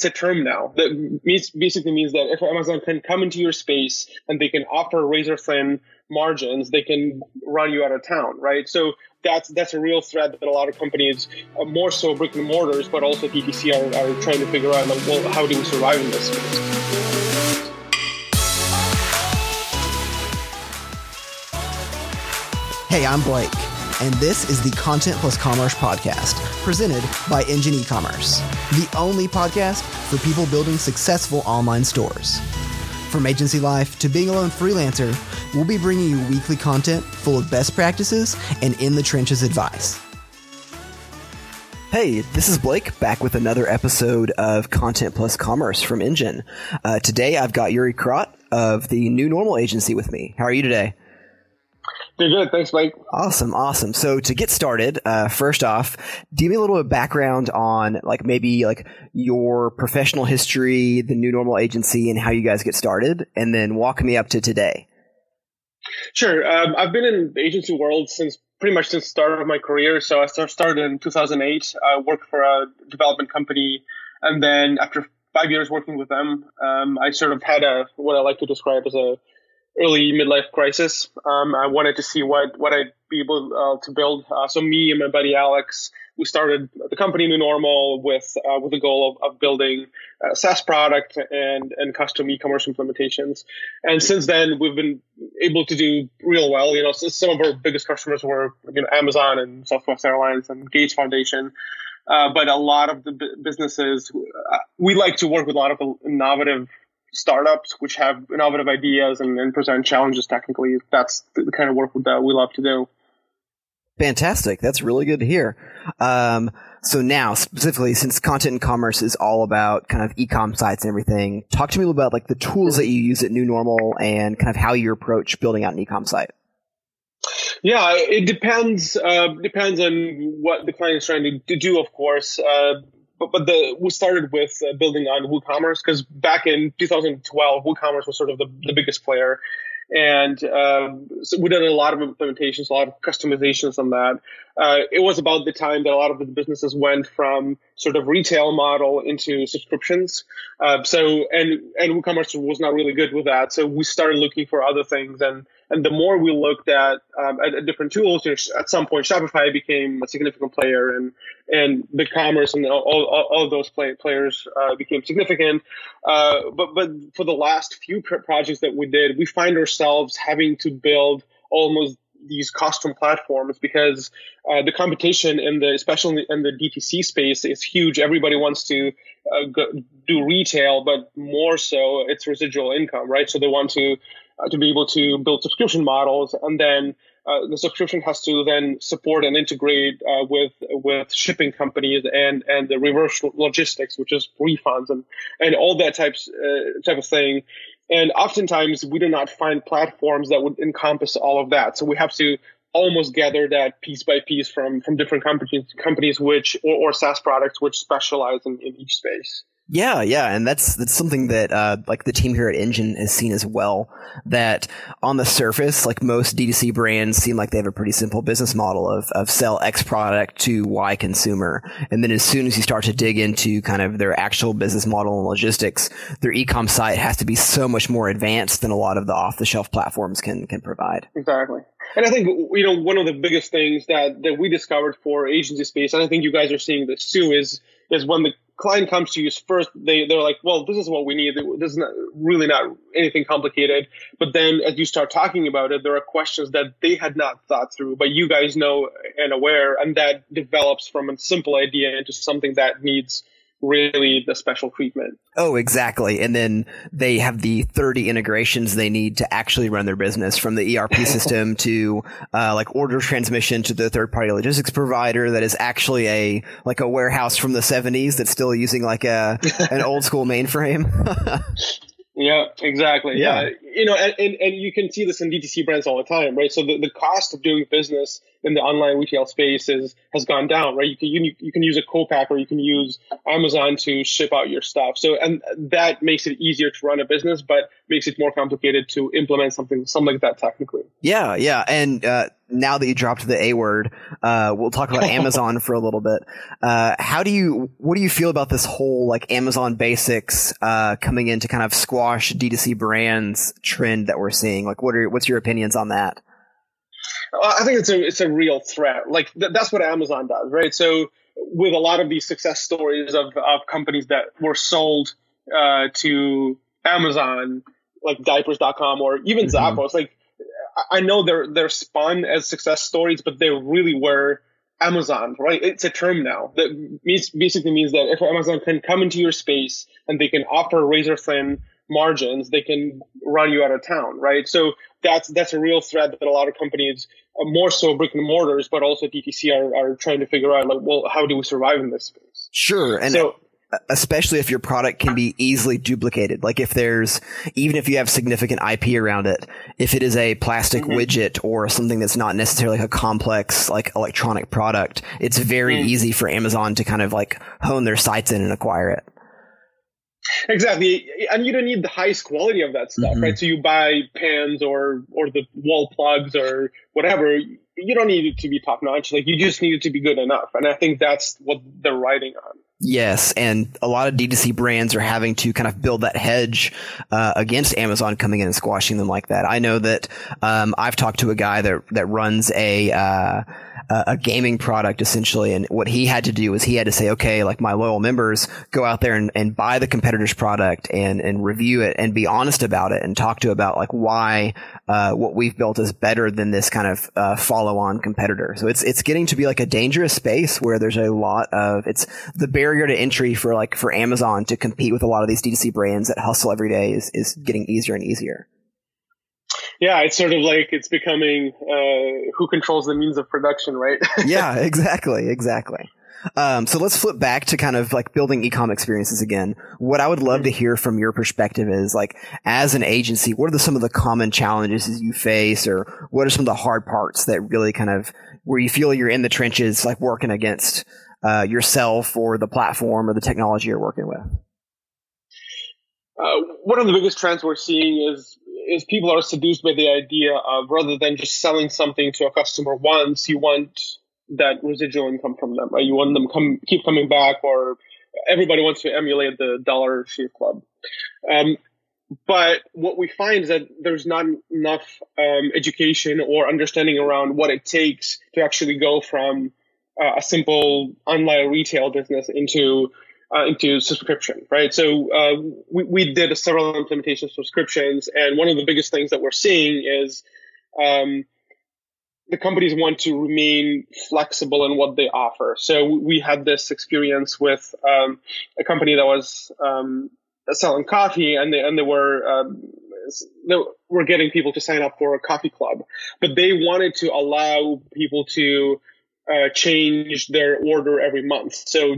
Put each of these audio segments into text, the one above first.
it's a term now that means, basically means that if Amazon can come into your space and they can offer razor thin margins, they can run you out of town, right? So that's that's a real threat that a lot of companies, uh, more so brick and mortars, but also DTC, are, are trying to figure out like, well, how do we survive in this space? Hey, I'm Blake, and this is the Content Plus Commerce podcast, presented by Engine e-commerce, the only podcast for people building successful online stores. From agency life to being a lone freelancer, we'll be bringing you weekly content full of best practices and in the trenches advice. Hey, this is Blake back with another episode of Content Plus Commerce from Engine. Uh, today I've got Yuri Krot of the New Normal Agency with me. How are you today? Doing good. Thanks, Mike. Awesome, awesome. So to get started, uh, first off, give me a little bit of background on like maybe like your professional history, the new normal agency, and how you guys get started, and then walk me up to today. Sure. Um, I've been in the agency world since pretty much since the start of my career. So I started in 2008. I worked for a development company, and then after five years working with them, um, I sort of had a what I like to describe as a early midlife crisis. Um, I wanted to see what what I'd be able uh, to build. Uh, so me and my buddy Alex, we started the company New Normal with uh, with the goal of, of building a SaaS product and and custom e-commerce implementations. And since then, we've been able to do real well. You know, so some of our biggest customers were you know Amazon and Southwest Airlines and Gates Foundation. Uh, but a lot of the businesses, uh, we like to work with a lot of innovative startups which have innovative ideas and, and present challenges technically. That's the kind of work that we love to do. Fantastic. That's really good to hear. Um, so now specifically, since content and commerce is all about kind of e-com sites and everything, talk to me about like the tools that you use at New Normal and kind of how you approach building out an e-com site. Yeah, it depends. Uh, depends on what the client is trying to do, of course. Uh, but but the we started with uh, building on WooCommerce because back in 2012, WooCommerce was sort of the, the biggest player, and um, so we did a lot of implementations, a lot of customizations on that. Uh, it was about the time that a lot of the businesses went from sort of retail model into subscriptions. Uh, so and and WooCommerce was not really good with that, so we started looking for other things and and the more we looked at, um, at, different tools, at some point Shopify became a significant player, and and BigCommerce and all, all, all of those play, players uh, became significant. Uh, but but for the last few projects that we did, we find ourselves having to build almost these custom platforms because uh, the competition in the especially in the DTC space is huge. Everybody wants to uh, go, do retail, but more so it's residual income, right? So they want to to be able to build subscription models, and then uh, the subscription has to then support and integrate uh, with with shipping companies and and the reverse logistics, which is refunds and and all that types uh, type of thing. And oftentimes we do not find platforms that would encompass all of that. So we have to almost gather that piece by piece from from different companies companies which or, or SaaS products which specialize in, in each space. Yeah, yeah, and that's that's something that uh, like the team here at Engine has seen as well. That on the surface, like most D2C brands, seem like they have a pretty simple business model of of sell X product to Y consumer, and then as soon as you start to dig into kind of their actual business model and logistics, their ecom site has to be so much more advanced than a lot of the off the shelf platforms can can provide. Exactly. And I think you know one of the biggest things that that we discovered for agency space, and I think you guys are seeing this too, is is when the client comes to you first, they they're like, well, this is what we need. This is not really not anything complicated. But then as you start talking about it, there are questions that they had not thought through, but you guys know and aware, and that develops from a simple idea into something that needs really the special treatment. Oh, exactly. And then they have the 30 integrations they need to actually run their business from the ERP system to uh, like order transmission to the third party logistics provider that is actually a like a warehouse from the 70s that's still using like a an old school mainframe. yeah, exactly. Yeah. yeah. You know, and, and, and you can see this in DTC brands all the time, right? So the, the cost of doing business in the online retail space is, has gone down, right? You can you, you can use a co-packer, you can use Amazon to ship out your stuff. So and that makes it easier to run a business, but makes it more complicated to implement something something like that technically. Yeah, yeah, and uh, now that you dropped the A word, uh, we'll talk about Amazon for a little bit. Uh, how do you, what do you feel about this whole like Amazon basics uh, coming in to kind of squash D2C brands trend that we're seeing? Like, what are what's your opinions on that? I think it's a it's a real threat. Like th- that's what Amazon does, right? So with a lot of these success stories of of companies that were sold uh, to Amazon, like diapers.com or even mm-hmm. Zappos, like I know they're they're spun as success stories, but they really were Amazon, right? It's a term now that means, basically means that if Amazon can come into your space and they can offer razor thin margins, they can run you out of town, right? So that's that's a real threat that a lot of companies, uh, more so brick and mortars, but also DTC, are, are trying to figure out. Like, well, how do we survive in this space? Sure, and so, especially if your product can be easily duplicated. Like if there's, even if you have significant IP around it, if it is a plastic mm-hmm. widget or something that's not necessarily like a complex, like electronic product, it's very mm-hmm. easy for Amazon to kind of like hone their sights in and acquire it. Exactly, and you don't need the highest quality of that stuff, mm-hmm. right? So you buy pans or or the wall plugs or whatever. You don't need it to be top notch. Like you just need it to be good enough, and I think that's what they're riding on. Yes, and a lot of D2C brands are having to kind of build that hedge uh, against Amazon coming in and squashing them like that. I know that um, I've talked to a guy that that runs a. Uh, a gaming product essentially. And what he had to do was he had to say, okay, like my loyal members go out there and, and buy the competitor's product and, and review it and be honest about it and talk to about like why, uh, what we've built is better than this kind of, uh, follow on competitor. So it's, it's getting to be like a dangerous space where there's a lot of, it's the barrier to entry for like, for Amazon to compete with a lot of these D2C brands that hustle every day is, is getting easier and easier yeah, it's sort of like it's becoming uh, who controls the means of production, right? yeah, exactly, exactly. Um, so let's flip back to kind of like building ecom experiences again. What I would love to hear from your perspective is like, as an agency, what are the, some of the common challenges you face, or what are some of the hard parts that really kind of where you feel you're in the trenches, like working against uh, yourself or the platform or the technology you're working with? Uh, one of the biggest trends we're seeing is is people are seduced by the idea of rather than just selling something to a customer once, you want that residual income from them, right? You want them come keep coming back, or everybody wants to emulate the Dollar Shave Club. Um, but what we find is that there's not enough um, education or understanding around what it takes to actually go from uh, a simple online retail business into uh, into subscription, right? So uh, we, we did several implementation subscriptions, and one of the biggest things that we're seeing is um, the companies want to remain flexible in what they offer. So we had this experience with um, a company that was um, selling coffee, and they and they were um, they were getting people to sign up for a coffee club, but they wanted to allow people to uh, change their order every month. So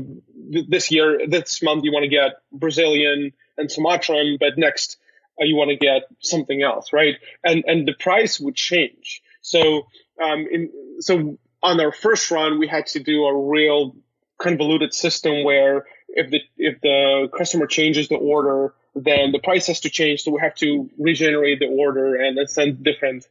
th- this year, this month, you want to get Brazilian and Sumatran, but next uh, you want to get something else, right? And and the price would change. So um, in, so on our first run, we had to do a real convoluted system where if the if the customer changes the order, then the price has to change. So we have to regenerate the order and then send different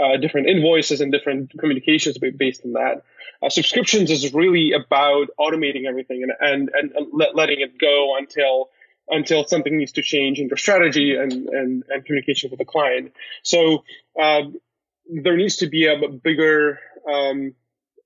uh, different invoices and different communications based on that. Uh, subscriptions is really about automating everything and and, and let, letting it go until until something needs to change in your strategy and, and, and communication with the client. So uh, there needs to be a bigger um,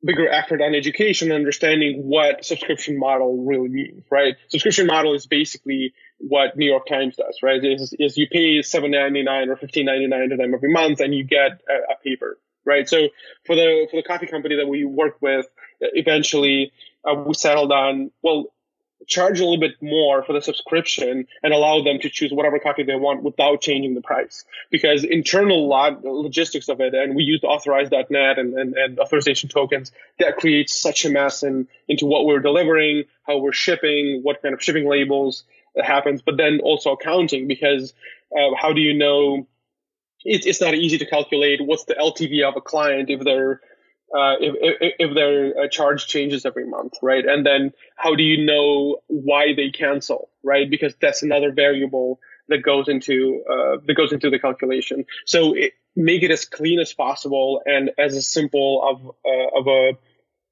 bigger effort on education, understanding what subscription model really means, right? Subscription model is basically what New York Times does, right? Is, is you pay seven ninety nine or fifteen ninety nine to them every month, and you get a, a paper right? So for the for the coffee company that we work with, eventually uh, we settled on well, charge a little bit more for the subscription and allow them to choose whatever coffee they want without changing the price. Because internal log- logistics of it and we use authorize.net and, and, and authorization tokens that creates such a mess in, into what we're delivering how we're shipping what kind of shipping labels happens. But then also accounting because uh, how do you know it, it's not easy to calculate what's the LTV of a client if they're uh, if, if, if their uh, charge changes every month, right? And then how do you know why they cancel, right? Because that's another variable that goes into uh, that goes into the calculation. So it, make it as clean as possible and as simple of uh, of a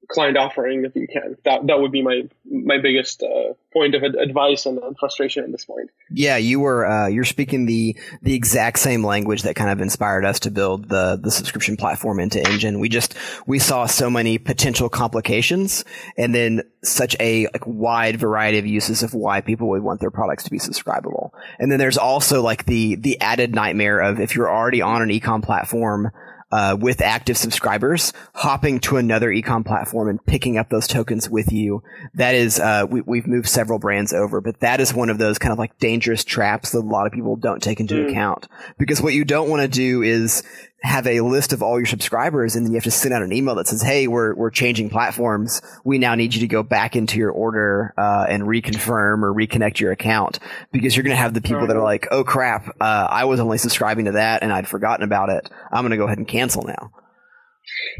client offering if you can. That that would be my my biggest uh, point of advice and, frustration at this point. Yeah, you were uh, you're speaking the the exact same language that kind of inspired us to build the the subscription platform into Engine. We just we saw so many potential complications, and then such a like wide variety of uses of why people would want their products to be subscribable. And then there's also like the the added nightmare of if you're already on an ecom platform uh, with active subscribers, hopping to another ecom platform and picking up those tokens with you. That is, uh, we, have moved several brands over, but that is one of those kind of like dangerous traps that a lot of people don't take into mm. account. Because what you don't want to do is have a list of all your subscribers and then you have to send out an email that says, Hey, we're, we're changing platforms. We now need you to go back into your order, uh, and reconfirm or reconnect your account because you're going to have the people that are like, Oh crap. Uh, I was only subscribing to that and I'd forgotten about it. I'm going to go ahead and cancel now.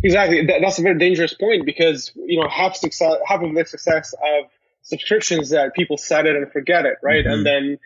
Exactly. that's a very dangerous point because, you know, half success, half of the success of subscriptions that people set it and forget it, right? Mm-hmm. And then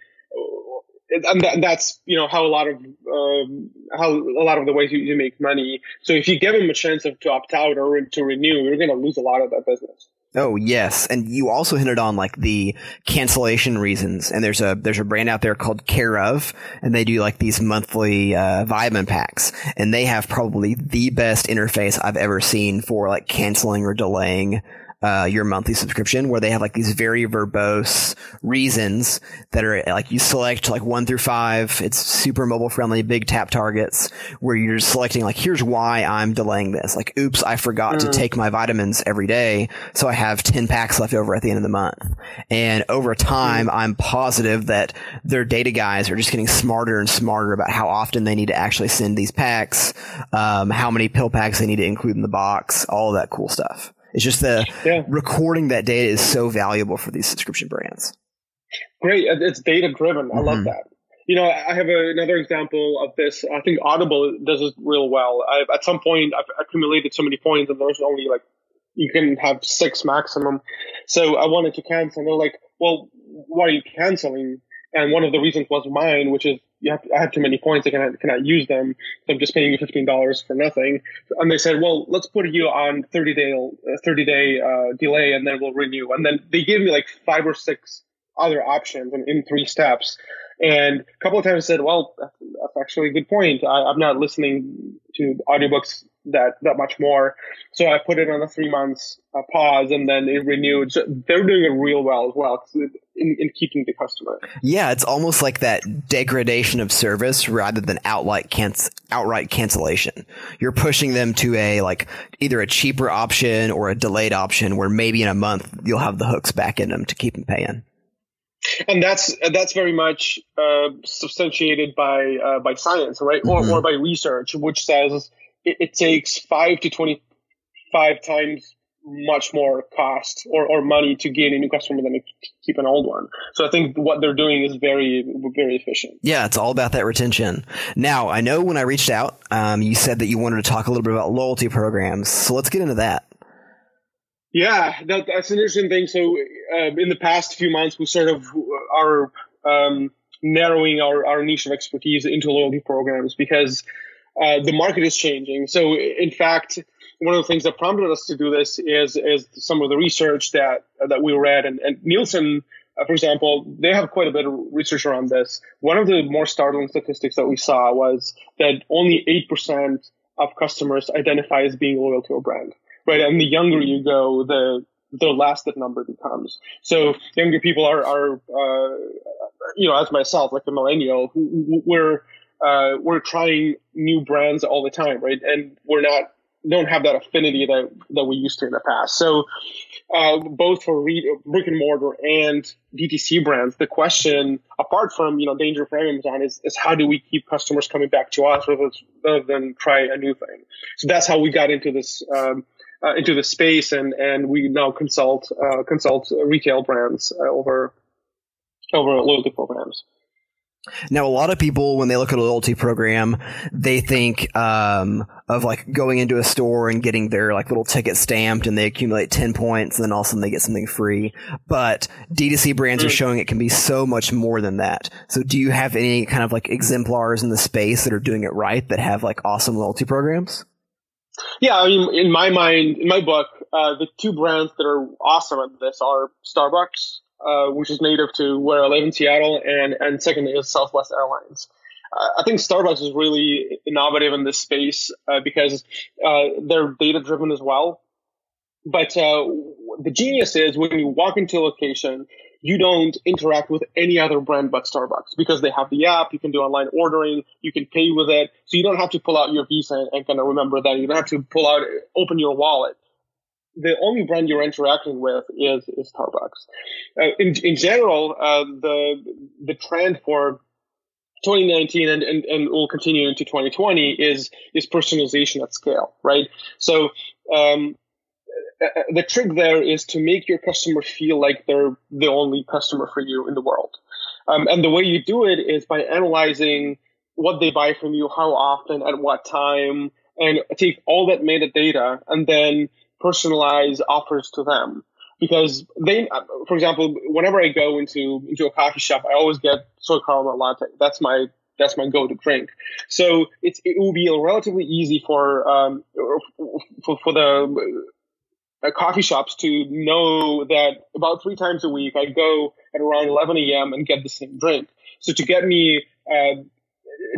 and that, that's you know how a lot of um, how a lot of the ways you, you, make money. So if you give them a chance of, to opt out or to renew, you're going to lose a lot of that business. Oh yes, and you also hinted on like the cancellation reasons. And there's a there's a brand out there called Care of, and they do like these monthly uh, vitamin packs, and they have probably the best interface I've ever seen for like canceling or delaying uh, your monthly subscription where they have like these very verbose reasons that are like you select like one through five. It's super mobile friendly, big tap targets where you're just selecting like, here's why I'm delaying this. Like, oops, I forgot mm. to take my vitamins every day. So I have 10 packs left over at the end of the month. And over time, mm. I'm positive that their data guys are just getting smarter and smarter about how often they need to actually send these packs, um, how many pill packs they need to include in the box, all of that cool stuff. It's just the yeah. recording that data is so valuable for these subscription brands. Great. It's data driven. I mm-hmm. love that. You know, I have a, another example of this. I think Audible does it real well. I've, at some point, I've accumulated so many points, and there's only like you can have six maximum. So I wanted to cancel. And they're like, "Well, why are you canceling?" And one of the reasons was mine, which is you have to, I have too many points. I cannot, cannot use them. So I'm just paying you $15 for nothing. And they said, well, let's put you on 30 day, uh, 30 day, uh, delay and then we'll renew. And then they gave me like five or six other options in, in three steps. And a couple of times I said, well, that's, actually a good point. I, am not listening to audiobooks that, that much more. So I put it on a three months uh, pause and then it renewed. So they're doing it real well as well in, in keeping the customer. Yeah, it's almost like that degradation of service rather than outright canc- outright cancellation. You're pushing them to a like either a cheaper option or a delayed option where maybe in a month you'll have the hooks back in them to keep them paying and that's that's very much uh, substantiated by uh, by science, right, mm-hmm. or, or by research, which says it, it, takes five to twenty five times much more cost or, or money to gain a new customer than to keep an old one. So I think what they're doing is very very efficient. Yeah, it's all about that retention. Now I know when I reached out, um, you said that you wanted to talk a little bit about loyalty programs, so let's get into that. Yeah, that, that's an interesting thing. So, uh, in the past few months, we sort of are um, narrowing our, our niche of expertise into loyalty programs because uh, the market is changing. So, in fact, one of the things that prompted us to do this is is some of the research that that we read, and, and Nielsen, uh, for example, they have quite a bit of research around this. One of the more startling statistics that we saw was that only eight percent of customers identify as being loyal to a brand right? And the younger you go, the the less that number becomes. So younger people are, are uh, you know, as myself, like a millennial, we're uh, we're trying new brands all the time, right? And we're not don't have that affinity that that we used to in the past. So uh, both for re- brick and mortar and DTC brands, the question, apart from you know danger for Amazon, is is how do we keep customers coming back to us rather than try a new thing? So that's how we got into this. Um, uh, into the space, and and we now consult uh, consult retail brands uh, over over loyalty programs. Now, a lot of people, when they look at a loyalty program, they think um, of like going into a store and getting their like little ticket stamped, and they accumulate ten points, and then all of a sudden they get something free. But D2C brands are mm. showing it can be so much more than that. So, do you have any kind of like exemplars in the space that are doing it right that have like awesome loyalty programs? Yeah, I mean, in my mind, in my book, uh, the two brands that are awesome at this are Starbucks uh, which is native to where I live in Seattle, and and second is Southwest Airlines. Uh, I think Starbucks is really innovative in this space uh, because uh, they're data driven as well. But uh, the genius is when you walk into a location, you don't interact with any other brand but Starbucks because they have the app. You can do online ordering. You can pay with it. So you don't have to pull out your Visa and, and kind of remember that. You don't have to pull out, open your wallet the only brand you're interacting with is, is Starbucks. Uh, in, in general, uh, the the trend for 2019 and, and, and will continue into 2020 is is personalization at scale, right? So um, uh, uh, the trick there is to make your customer feel like they're the only customer for you in the world. Um, and the way you do it is by analyzing what they buy from you, how often, at what time, and take all that metadata and then personalize offers to them because they, for example, whenever I go into into a coffee shop, I always get soy caramel latte. That's my that's my go-to drink. So it will be relatively easy for um for, for the uh, coffee shops to know that about three times a week I go at around 11 a.m. and get the same drink. So to get me uh,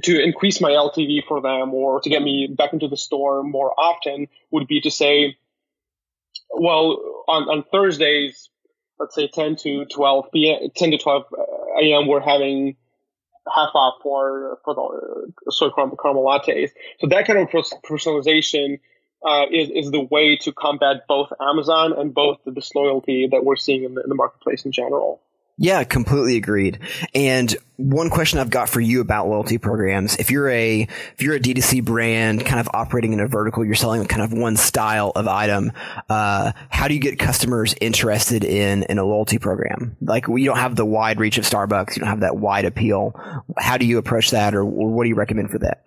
to increase my LTV for them or to get me back into the store more often would be to say, well, on, on Thursdays, let's say 10 to 12 p.m., 10 to 12 a.m., we're having half off for, for the soy caramel, caramel lattes. So that kind of personalization uh, is, is the way to combat both Amazon and both the disloyalty that we're seeing in the, in the marketplace in general. Yeah, completely agreed. And one question I've got for you about loyalty programs, if you're a if you're a D2C brand kind of operating in a vertical, you're selling kind of one style of item, uh, how do you get customers interested in in a loyalty program? Like you don't have the wide reach of Starbucks, you don't have that wide appeal. How do you approach that or, or what do you recommend for that?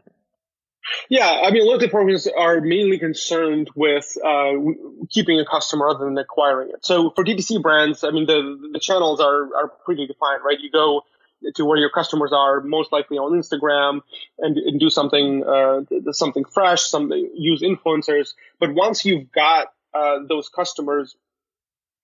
Yeah, I mean, loyalty programs are mainly concerned with uh, keeping a customer rather than acquiring it. So for D2C brands, I mean, the the channels are are pretty defined, right? You go to where your customers are, most likely on Instagram, and, and do something uh, something fresh, some use influencers. But once you've got uh, those customers,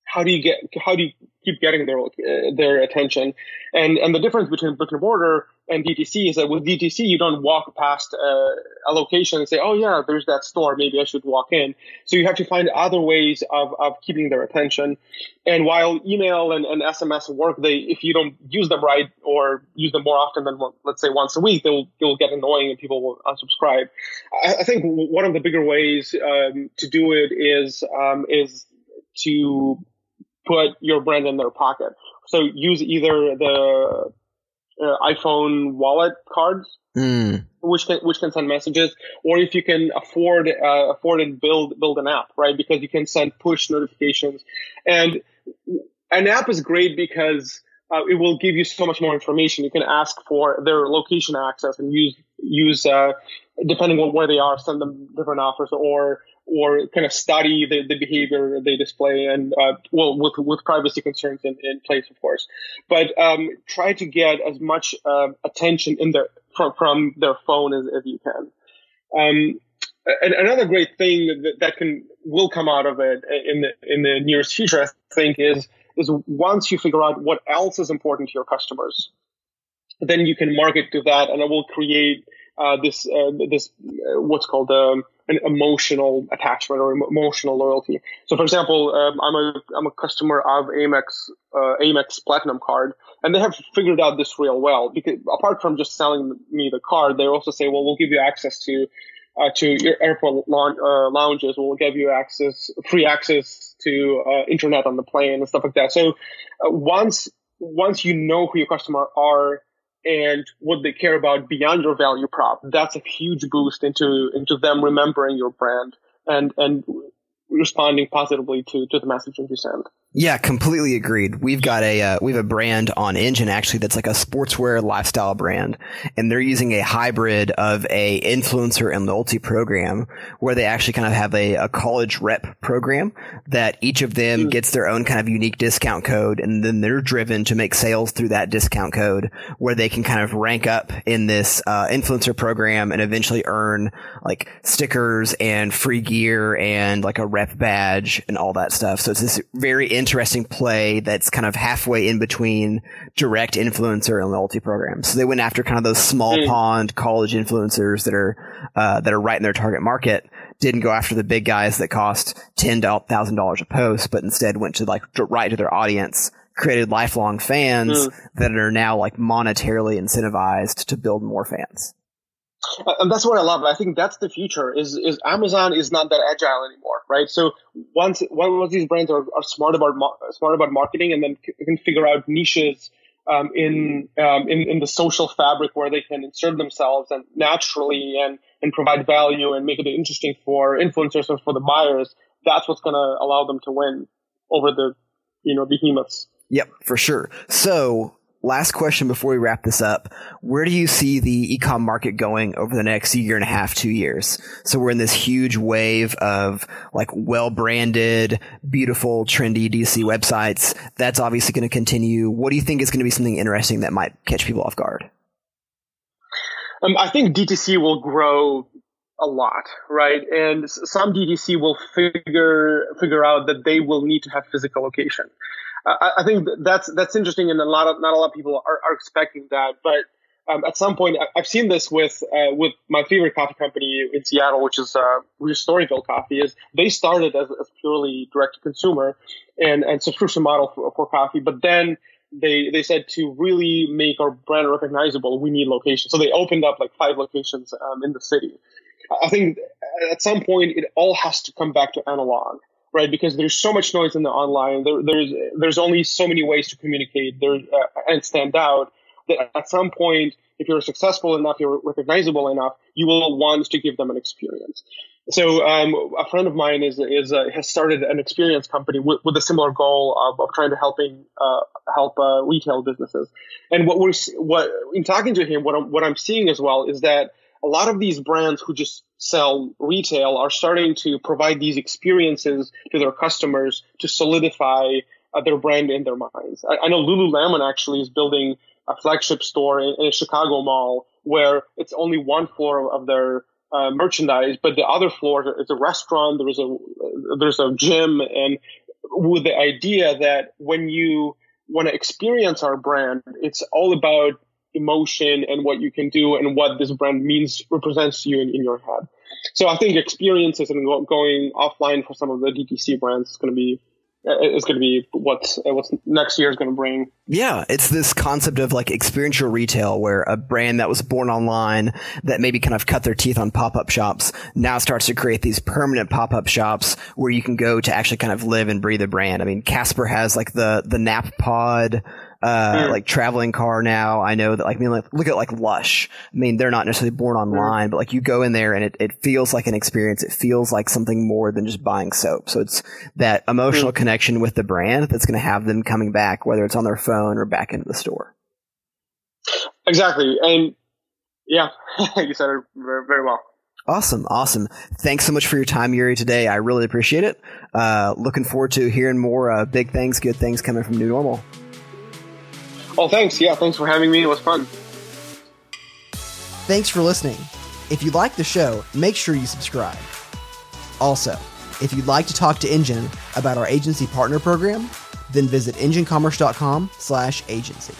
how do you get how do you keep getting their uh, their attention? And and the difference between brick and mortar and DTC is that with DTC you don't walk past a, a location and say, oh yeah, there's that store, maybe I should walk in. So you have to find other ways of of keeping their attention. And while email and, and SMS work, they if you don't use them right or use them more often than let's say once a week, they'll they'll get annoying and people will unsubscribe. I, I think one of the bigger ways um, to do it is um, is to put your brand in their pocket. So use either the uh, iPhone wallet cards, mm. which can which can send messages, or if you can afford uh, afford and build build an app, right? Because you can send push notifications, and an app is great because uh, it will give you so much more information. You can ask for their location access and use use uh, depending on where they are, send them different offers, or or kind of study the, the behavior they display and uh, well with with privacy concerns in, in place of course. But um, try to get as much uh, attention in their from, from their phone as, as you can. Um, and another great thing that, that can will come out of it in the in the nearest future I think is is once you figure out what else is important to your customers then you can market to that and it will create uh, this uh, this uh, what's called um, an emotional attachment or emotional loyalty. So, for example, um, I'm a I'm a customer of Amex uh, Amex Platinum card, and they have figured out this real well. Because apart from just selling me the card, they also say, well, we'll give you access to uh, to your airport lounges. We'll give you access, free access to internet on the plane and stuff like that. So, once once you know who your customer are and what they care about beyond your value prop. That's a huge boost into into them remembering your brand and and responding positively to to the messages you send. Yeah, completely agreed. We've got a uh, we have a brand on Engine actually that's like a sportswear lifestyle brand, and they're using a hybrid of a influencer and loyalty program where they actually kind of have a, a college rep program that each of them mm. gets their own kind of unique discount code, and then they're driven to make sales through that discount code where they can kind of rank up in this uh, influencer program and eventually earn like stickers and free gear and like a rep badge and all that stuff. So it's this very interesting play that's kind of halfway in between direct influencer and loyalty programs. So they went after kind of those small mm. pond college influencers that are uh, that are right in their target market. Didn't go after the big guys that cost ten thousand dollars a post, but instead went to like right to their audience created lifelong fans mm. that are now like monetarily incentivized to build more fans. And that's what I love. I think that's the future. Is is Amazon is not that agile anymore, right? So once once these brands are, are smart about smart about marketing and then can figure out niches um, in, um, in in the social fabric where they can insert themselves and naturally and and provide value and make it interesting for influencers and for the buyers. That's what's going to allow them to win over the you know behemoths. Yep, for sure. So last question before we wrap this up. Where do you see the ecom market going over the next year and a half, two years? So we're in this huge wave of like well branded, beautiful, trendy DC websites. That's obviously going to continue. What do you think is going to be something interesting that might catch people off guard? Um, I think DTC will grow a lot, right? And some DTC will figure figure out that they will need to have physical location. I, I, think that's that's interesting, and a lot of not a lot of people are, are expecting that. But um, at some point, I've seen this with uh, with my favorite coffee company in Seattle, which is uh, which is Storyville Coffee. Is they started as, as purely direct to consumer and and subscription model for, for coffee, but then they they said to really make our brand recognizable, we need locations. So they opened up like five locations um, in the city. I think at some point it all has to come back to analog right? Because there's so much noise in the online. There, there's there's only so many ways to communicate there uh, and stand out. That at some point, if you're successful enough, you're recognizable enough, you will want to give them an experience. So um, a friend of mine is is uh, has started an experience company with, with a similar goal of, of trying to helping uh, help uh, retail businesses. And what we're what in talking to him, what I'm what I'm seeing as well is that a lot of these brands who just sell retail are starting to provide these experiences to their customers to solidify uh, their brand in their minds. I, I, know Lululemon actually is building a flagship store in, in, a Chicago mall where it's only one floor of their uh, merchandise, but the other floor is a restaurant. There's a there's a gym, and with the idea that when you want to experience our brand, it's all about emotion and what you can do and what this brand means represents to you in, in your head. So I think experiences and going offline for some of the DTC brands is going to be uh, is going to be what's uh, what's next year is going to bring. Yeah, it's this concept of like experiential retail where a brand that was born online that maybe kind of cut their teeth on pop-up shops now starts to create these permanent pop-up shops where you can go to actually kind of live and breathe a brand. I mean, Casper has like the the nap pod uh, mm. like traveling car now. I know that like, I mean, like, look at like Lush. I mean, they're not necessarily born hmm. online, mm. but like you go in there and it, it feels like an experience. It feels like something more than just buying soap. So it's that emotional mm. connection with the brand that's going to have them coming back, whether it's on their phone or back into the store. Exactly. And yeah, you said it very, very well. Awesome, awesome. Thanks so much for your time, Yuri, today. I really appreciate it. Uh, looking forward to hearing more uh, big things, good things coming from New Normal. Oh, thanks. Yeah, thanks for having me. It was fun. Thanks for listening. If you like the show, make sure you subscribe. Also, if you'd like to talk to Engine about our agency partner program, then visit enginecommerce.com slash agency.